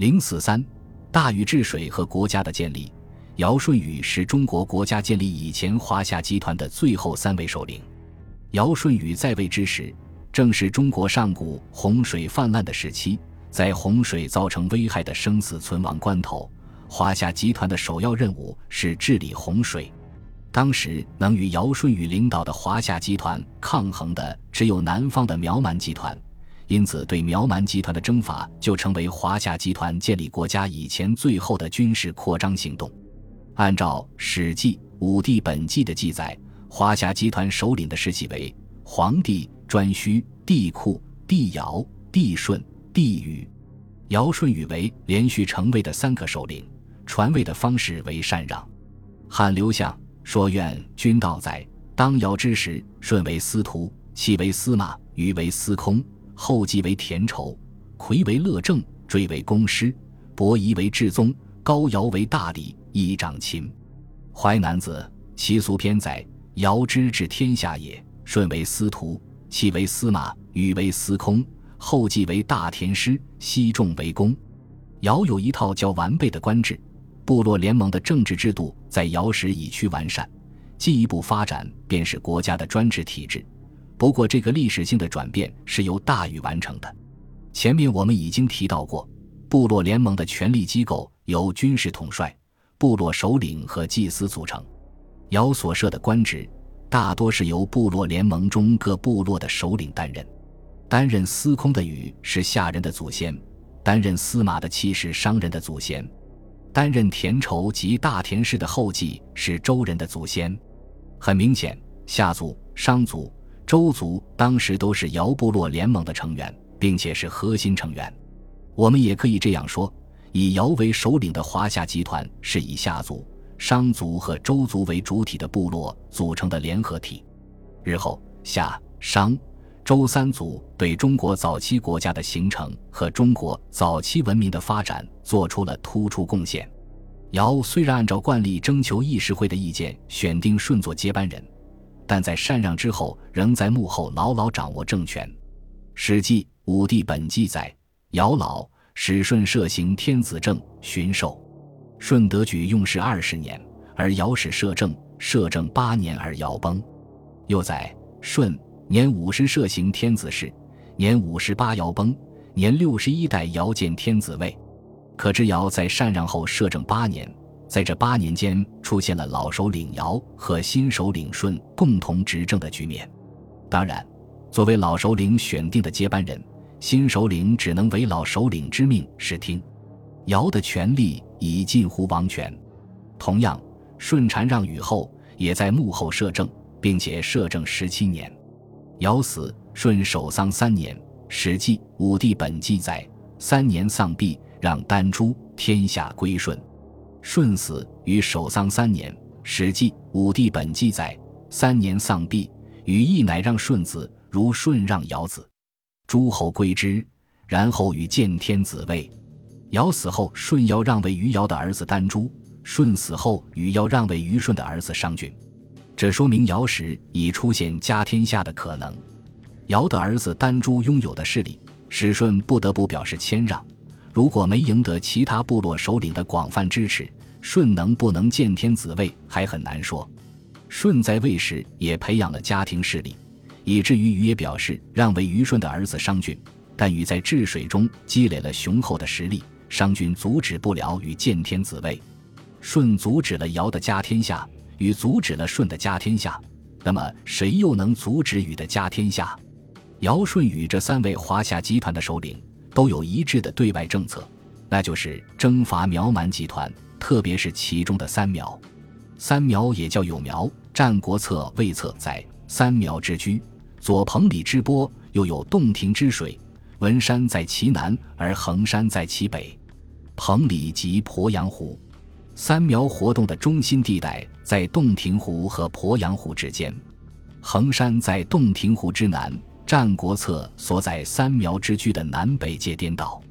零四三，大禹治水和国家的建立。尧舜禹是中国国家建立以前华夏集团的最后三位首领。尧舜禹在位之时，正是中国上古洪水泛滥的时期。在洪水造成危害的生死存亡关头，华夏集团的首要任务是治理洪水。当时能与尧舜禹领导的华夏集团抗衡的，只有南方的苗蛮集团。因此，对苗蛮集团的征伐就成为华夏集团建立国家以前最后的军事扩张行动。按照《史记·武帝本纪》的记载，华夏集团首领的世系为皇帝、颛顼、帝喾、帝尧、帝舜。帝禹、尧舜禹为连续成位的三个首领，传位的方式为禅让。汉刘向说：“愿君道在当尧之时，舜为司徒，契为司马，禹为司空，后继为田畴，夔为乐正，追为公师，伯夷为至宗，高尧为大礼，一掌秦。”淮南子·齐俗篇载：“尧之治天下也，舜为司徒，契为司马，禹为司空。”后继为大田师，西仲为公。尧有一套较完备的官制，部落联盟的政治制度在尧时已趋完善，进一步发展便是国家的专制体制。不过，这个历史性的转变是由大禹完成的。前面我们已经提到过，部落联盟的权力机构由军事统帅、部落首领和祭司组成。尧所设的官职，大多是由部落联盟中各部落的首领担任。担任司空的禹是夏人的祖先，担任司马的契是商人的祖先，担任田畴及大田氏的后继是周人的祖先。很明显，夏族、商族、周族当时都是尧部落联盟的成员，并且是核心成员。我们也可以这样说：以尧为首领的华夏集团是以夏族、商族和周族为主体的部落组成的联合体。日后，夏、商。周三族对中国早期国家的形成和中国早期文明的发展做出了突出贡献。尧虽然按照惯例征求议事会的意见选定舜做接班人，但在禅让之后，仍在幕后牢牢掌握政权。《史记·武帝本纪》载：尧老，始舜设行天子政，巡狩。舜得举用事二十年，而尧始摄政，摄政八年而尧崩。又载舜。年五十设行天子事，年五十八尧崩，年六十一代尧见天子位。可知尧在禅让后摄政八年，在这八年间出现了老首领尧和新首领舜共同执政的局面。当然，作为老首领选定的接班人，新首领只能违老首领之命视听。尧的权力已近乎王权。同样，舜禅让禹后，也在幕后摄政，并且摄政十七年。尧死，舜守丧三年，《史记·武帝本纪》载：三年丧毕，让丹朱，天下归顺。舜死，于守丧三年，《史记·武帝本纪》载：三年丧毕，禹亦乃让舜子，如舜让尧子，诸侯归之。然后与见天子位。尧死后，舜要让位于尧的儿子丹朱；舜死后，禹要让位于舜的儿子商均。这说明尧时已出现家天下的可能。尧的儿子丹朱拥有的势力，使舜不得不表示谦让。如果没赢得其他部落首领的广泛支持，舜能不能见天子位还很难说。舜在位时也培养了家庭势力，以至于禹也表示让位于舜的儿子商均。但禹在治水中积累了雄厚的实力，商均阻止不了禹见天子位。舜阻止了尧的家天下。禹阻止了舜的家天下，那么谁又能阻止禹的家天下？尧、舜、禹这三位华夏集团的首领都有一致的对外政策，那就是征伐苗蛮集团，特别是其中的三苗。三苗也叫有苗，《战国策·魏策》载：“三苗之居，左彭蠡之波，又有洞庭之水。文山在其南，而衡山在其北。彭蠡即鄱阳湖。”三苗活动的中心地带在洞庭湖和鄱阳湖之间，衡山在洞庭湖之南。《战国策》所在三苗之居的南北界颠倒，《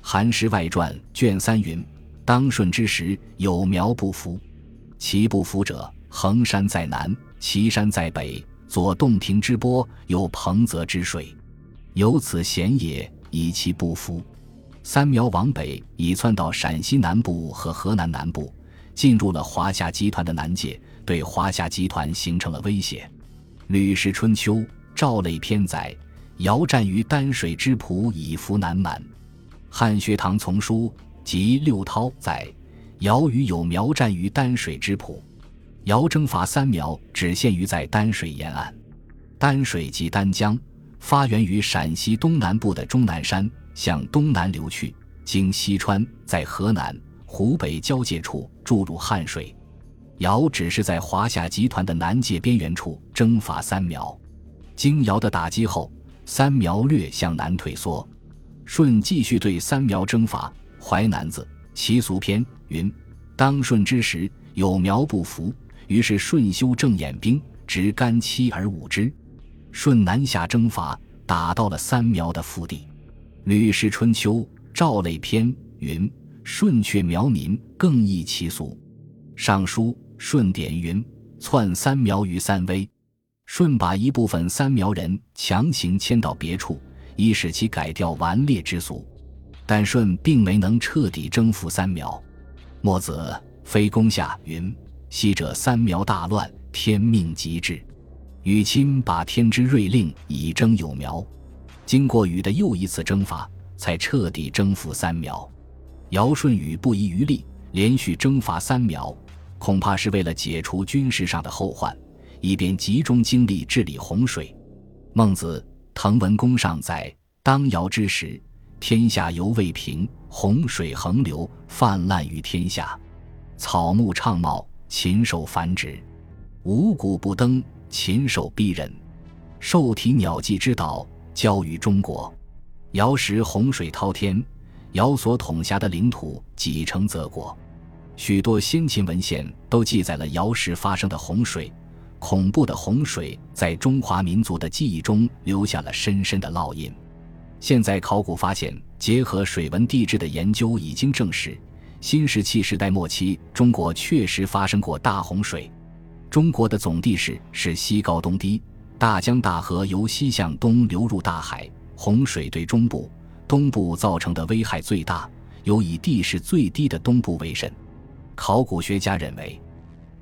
韩诗外传》卷三云：“当顺之时，有苗不服，其不服者，衡山在南，岐山在北，左洞庭之波，有彭泽之水，由此险也，以其不服。”三苗往北已窜到陕西南部和河南南部，进入了华夏集团的南界，对华夏集团形成了威胁。《吕氏春秋·赵类篇》载：“尧战于丹水之浦，以服南蛮。”《汉学堂丛书》及六韬载：“尧与有苗战于丹水之浦。”尧征伐三苗，只限于在丹水沿岸。丹水即丹江，发源于陕西东南部的终南山，向东南流去，经西川，在河南、湖北交界处注入汉水。尧只是在华夏集团的南界边缘处征伐三苗，经尧的打击后，三苗略向南退缩。舜继续对三苗征伐。《淮南子·其俗篇》云：“当舜之时，有苗不服。”于是舜修正眼兵，执干戚而舞之。舜南下征伐，打到了三苗的腹地。《吕氏春秋·赵类篇》云：“舜却苗民，更异其俗。”《尚书·舜典》云：“窜三苗于三危。”舜把一部分三苗人强行迁到别处，以使其改掉顽劣之俗。但舜并没能彻底征服三苗。墨子《非攻下》云。昔者三苗大乱，天命极至，禹亲把天之瑞令以征有苗。经过禹的又一次征伐，才彻底征服三苗。尧舜禹不遗余力，连续征伐三苗，恐怕是为了解除军事上的后患，以便集中精力治理洪水。孟子《滕文公上》载：当尧之时，天下犹未平，洪水横流，泛滥于天下，草木畅茂。禽兽繁殖，五谷不登，禽兽逼人，兽体鸟迹之岛，交于中国。尧时洪水滔天，尧所统辖的领土几成泽国。许多先秦文献都记载了尧时发生的洪水，恐怖的洪水在中华民族的记忆中留下了深深的烙印。现在考古发现，结合水文地质的研究已经证实。新石器时代末期，中国确实发生过大洪水。中国的总地势是西高东低，大江大河由西向东流入大海，洪水对中部、东部造成的危害最大，尤以地势最低的东部为甚。考古学家认为，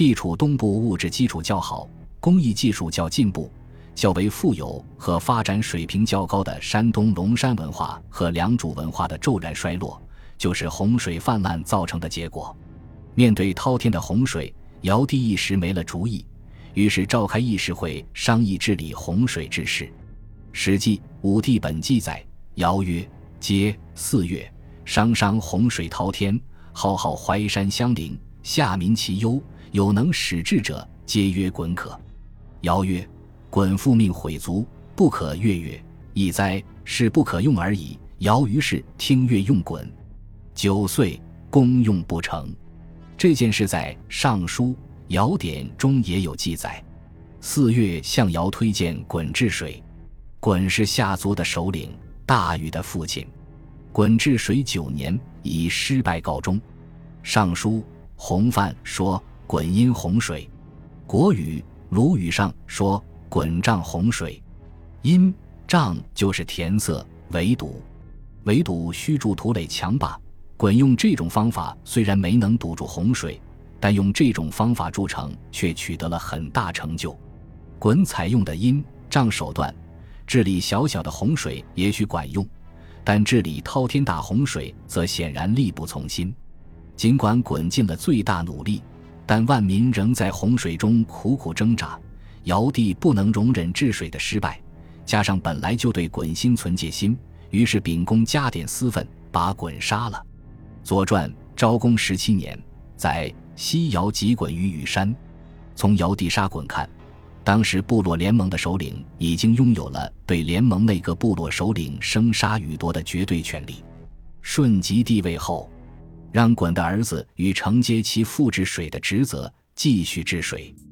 地处东部物质基础较好，工艺技术较进步，较为富有和发展水平较高的山东龙山文化和良渚文化的骤然衰落。就是洪水泛滥造成的结果。面对滔天的洪水，尧帝一时没了主意，于是召开议事会商议治理洪水之事。《史记·武帝本纪》载：尧曰：“皆四月，商商洪水滔天，浩浩淮山相邻，下民其忧，有能使治者，皆曰鲧可。”尧曰：“鲧复命毁卒，不可越越，亦哉！是不可用而已。”尧于是听乐用鲧。九岁，功用不成。这件事在《尚书·尧典》中也有记载。四月，向尧推荐鲧治水。鲧是夏族的首领，大禹的父亲。鲧治水九年，以失败告终。《尚书·洪范》说：“滚因洪水。”《国语·鲁语上》说：“滚涨洪水。”因涨就是填塞、围堵，围堵需筑土垒墙坝。滚用这种方法虽然没能堵住洪水，但用这种方法筑城却取得了很大成就。滚采用的阴瘴手段治理小小的洪水也许管用，但治理滔天大洪水则显然力不从心。尽管滚尽了最大努力，但万民仍在洪水中苦苦挣扎。尧帝不能容忍治水的失败，加上本来就对鲧心存戒心，于是秉公加点私愤，把鲧杀了。《左传》昭公十七年，在西尧及鲧于羽山。从尧帝杀鲧看，当时部落联盟的首领已经拥有了对联盟内各部落首领生杀予夺的绝对权利。舜即帝位后，让鲧的儿子与承接其父治水的职责，继续治水。《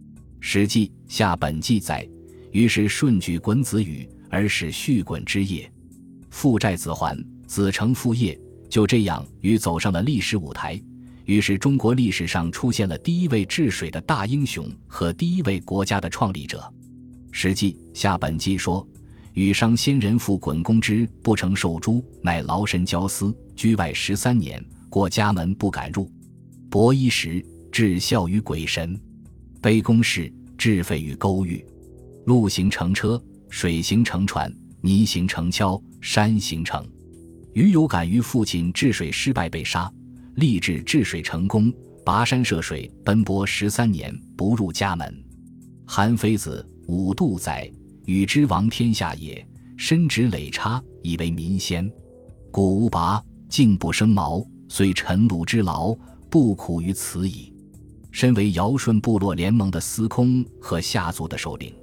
史记·下本纪》载：于是舜举鲧子禹，而使续鲧之业，父债子还，子承父业。就这样，禹走上了历史舞台。于是，中国历史上出现了第一位治水的大英雄和第一位国家的创立者。《史记·下本纪》说：“禹商先人父鲧公之不成受诛，乃劳神交思，居外十三年，过家门不敢入。薄衣时，至孝于鬼神。卑躬时，至废于沟域。陆行乘车，水行乘船，泥行乘橇，山行乘。余有感于父亲治水失败被杀，立志治水成功，跋山涉水奔波十三年不入家门。韩非子五度载，与之王天下也。身执累差，以为民先。古无拔，竟不生毛，虽臣鲁之劳，不苦于此矣。身为尧舜部落联盟的司空和夏族的首领，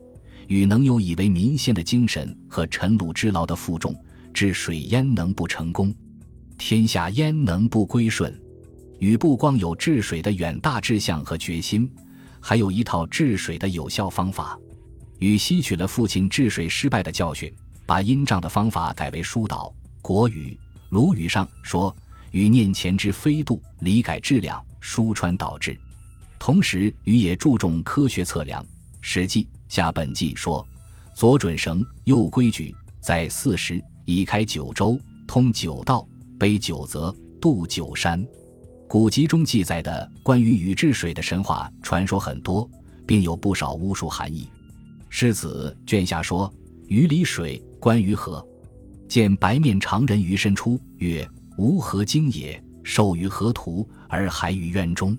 与能有以为民先的精神和臣鲁之劳的负重，治水焉能不成功？天下焉能不归顺？禹不光有治水的远大志向和决心，还有一套治水的有效方法。禹吸取了父亲治水失败的教训。把阴障的方法改为疏导。国语、鲁语上说：“禹念前之飞度，理改质量，疏川导致。”同时，禹也注重科学测量。《史记·下本纪》说：“左准绳，右规矩，在四时，以开九州，通九道，背九泽，渡九山。”古籍中记载的关于禹治水的神话传说很多，并有不少巫术含义。《诗子·卷下》说：“禹理水。”关于河，见白面长人于身出，曰：“吾河经也，授于河图，而还于渊中。”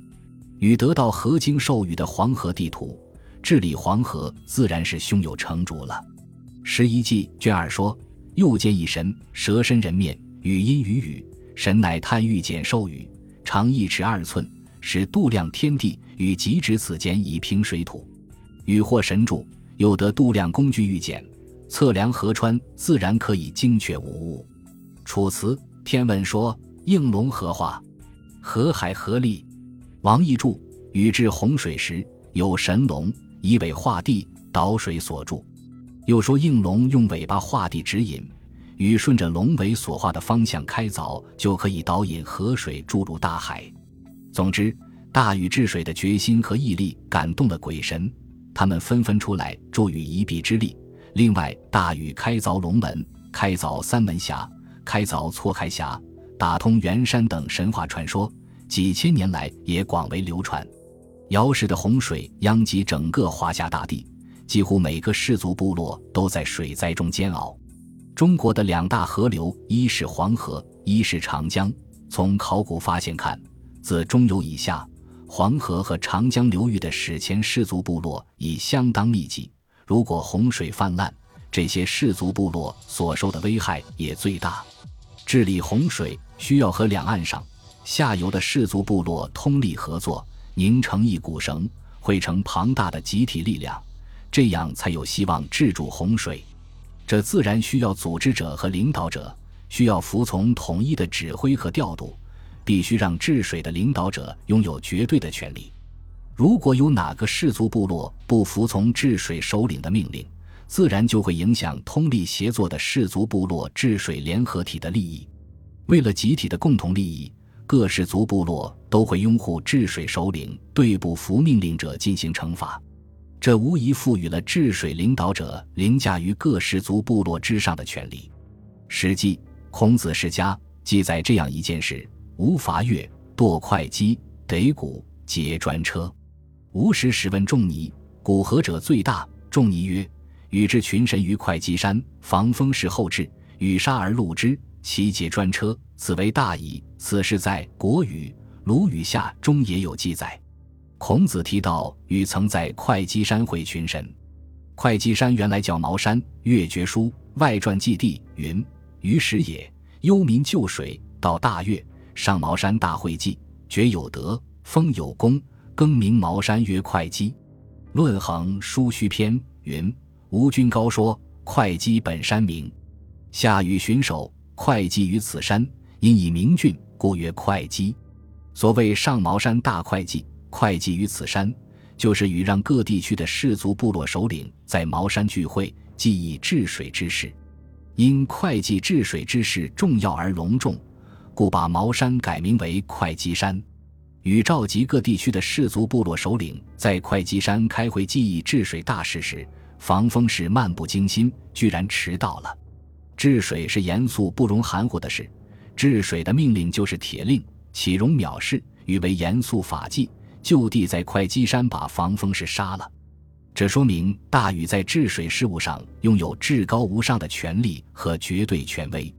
禹得到河经授予的黄河地图，治理黄河自然是胸有成竹了。《十一记》卷二说：“又见一神，蛇身人面，语音于禹，神乃探玉简授予，长一尺二寸，使度量天地，与极指此间以平水土。禹获神助，又得度量工具玉简。”测量河川，自然可以精确无误。楚辞《天问》说：“应龙何化？河海合力。”王逸注：“禹治洪水时，有神龙以尾画地，导水所注。”又说应龙用尾巴画地指引，禹顺着龙尾所画的方向开凿，就可以导引河水注入大海。总之，大禹治水的决心和毅力感动了鬼神，他们纷纷出来助禹一臂之力。另外，大禹开凿龙门、开凿三门峡、开凿错开峡、打通元山等神话传说，几千年来也广为流传。尧氏的洪水殃及整个华夏大地，几乎每个氏族部落都在水灾中煎熬。中国的两大河流，一是黄河，一是长江。从考古发现看，自中游以下，黄河和长江流域的史前氏族部落已相当密集。如果洪水泛滥，这些氏族部落所受的危害也最大。治理洪水需要和两岸上、下游的氏族部落通力合作，拧成一股绳，汇成庞大的集体力量，这样才有希望治住洪水。这自然需要组织者和领导者，需要服从统一的指挥和调度，必须让治水的领导者拥有绝对的权利。如果有哪个氏族部落不服从治水首领的命令，自然就会影响通力协作的氏族部落治水联合体的利益。为了集体的共同利益，各氏族部落都会拥护治水首领对不服命令者进行惩罚。这无疑赋予了治水领导者凌驾于各氏族部落之上的权利。《史记·孔子世家》记载这样一件事：吴伐越，堕会稽，得谷，劫专车。吴时使问仲尼：“古何者最大？”仲尼曰：“禹之群神于会稽山，防风氏后至，禹杀而戮之，其解专车，此为大矣。”此事在《国语·鲁语下》中也有记载。孔子提到禹曾在会稽山会群神。会稽山原来叫茅山，《越绝书》外传记地云：“禹始也，忧民救水，到大岳，上茅山大会稽，绝有德，封有功。”更名茅山曰会稽，《论衡·书虚篇》云：“吴君高说，会稽本山名，夏禹巡守会稽于此山，因以名郡，故曰会稽。所谓上茅山大会稽，会稽于此山，就是禹让各地区的氏族部落首领在茅山聚会，记忆治水之事。因会稽治水之事重要而隆重，故把茅山改名为会稽山。”禹召集各地区的氏族部落首领在会稽山开会记忆治水大事时，防风氏漫不经心，居然迟到了。治水是严肃不容含糊的事，治水的命令就是铁令，岂容藐视？誉为严肃法纪，就地在会稽山把防风氏杀了。这说明大禹在治水事务上拥有至高无上的权力和绝对权威。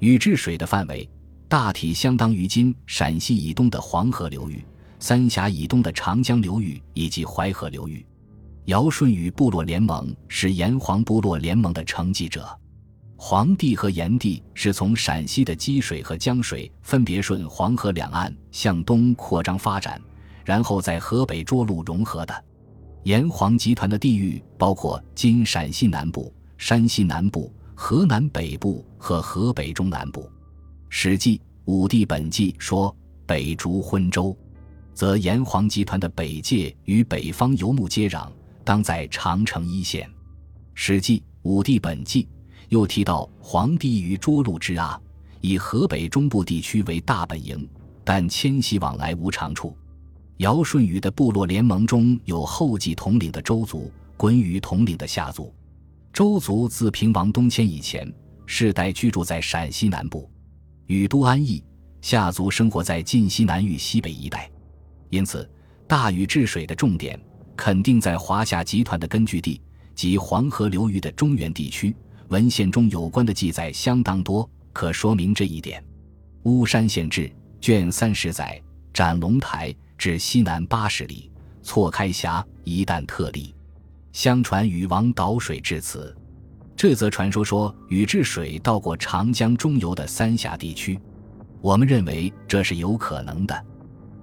禹治水的范围大体相当于今陕西以东的黄河流域、三峡以东的长江流域以及淮河流域。尧舜禹部落联盟是炎黄部落联盟的承继者。黄帝和炎帝是从陕西的积水和江水分别顺黄河两岸向东扩张发展，然后在河北涿鹿融合的。炎黄集团的地域包括今陕西南部、山西南部、河南北部和河北中南部。《史记·武帝本纪》说：“北逐昏州，则炎黄集团的北界与北方游牧接壤，当在长城一线。”《史记·武帝本纪》。又提到黄帝于涿鹿之阿，以河北中部地区为大本营，但迁徙往来无长处。尧舜禹的部落联盟中有后继统领的周族，鲧禹统领的夏族。周族自平王东迁以前，世代居住在陕西南部，禹都安邑；夏族生活在晋西南域西北一带。因此，大禹治水的重点肯定在华夏集团的根据地及黄河流域的中原地区。文献中有关的记载相当多，可说明这一点。《巫山县志》卷三十载：斩龙台至西南八十里，错开峡，一旦特立。相传禹王导水至此。这则传说说禹治水到过长江中游的三峡地区，我们认为这是有可能的。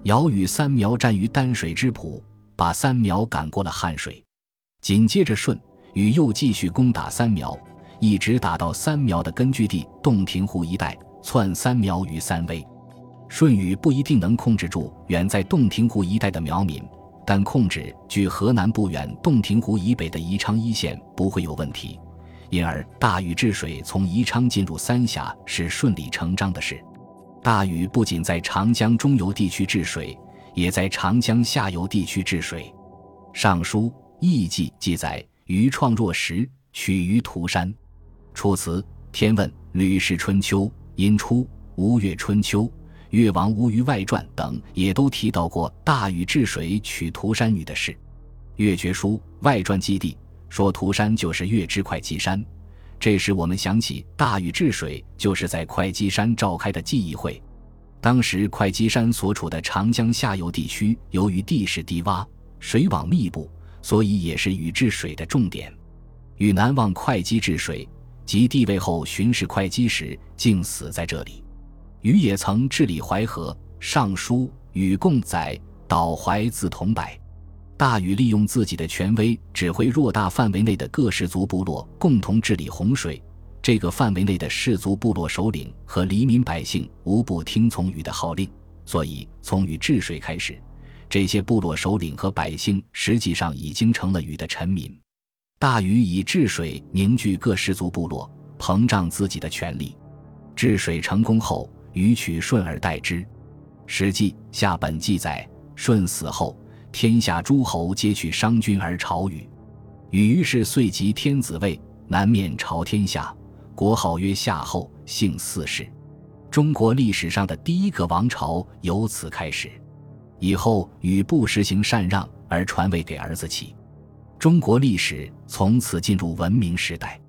尧与三苗战于丹水之浦，把三苗赶过了汉水。紧接着舜、禹又继续攻打三苗。一直打到三苗的根据地洞庭湖一带，窜三苗于三危。舜禹不一定能控制住远在洞庭湖一带的苗民，但控制距河南不远洞庭湖以北的宜昌一线不会有问题。因而，大禹治水从宜昌进入三峡是顺理成章的事。大禹不仅在长江中游地区治水，也在长江下游地区治水。《尚书·艺记》记载：禹创若石，取于涂山。《楚辞》《天问》《吕氏春秋》《殷初》《吴越春秋》《越王吴虞外传》等也都提到过大禹治水取涂山女的事。《越绝书·外传记地》说涂山就是越之会稽山，这时我们想起大禹治水就是在会稽山召开的祭仪会。当时会稽山所处的长江下游地区，由于地势低洼、水网密布，所以也是禹治水的重点。禹南望会稽治水。及帝位后巡视会稽时，竟死在这里。禹也曾治理淮河，《尚书·禹贡》载：“导淮自桐柏。”大禹利用自己的权威，指挥偌大范围内的各氏族部落共同治理洪水。这个范围内的氏族部落首领和黎民百姓无不听从禹的号令，所以从禹治水开始，这些部落首领和百姓实际上已经成了禹的臣民。大禹以治水凝聚各氏族部落，膨胀自己的权力。治水成功后，禹取舜而代之。《史记·下本纪》载：舜死后，天下诸侯皆取商君而朝禹。禹于是遂即天子位，南面朝天下，国号曰夏后，姓四氏。中国历史上的第一个王朝由此开始。以后禹不实行禅让，而传位给儿子启。中国历史从此进入文明时代。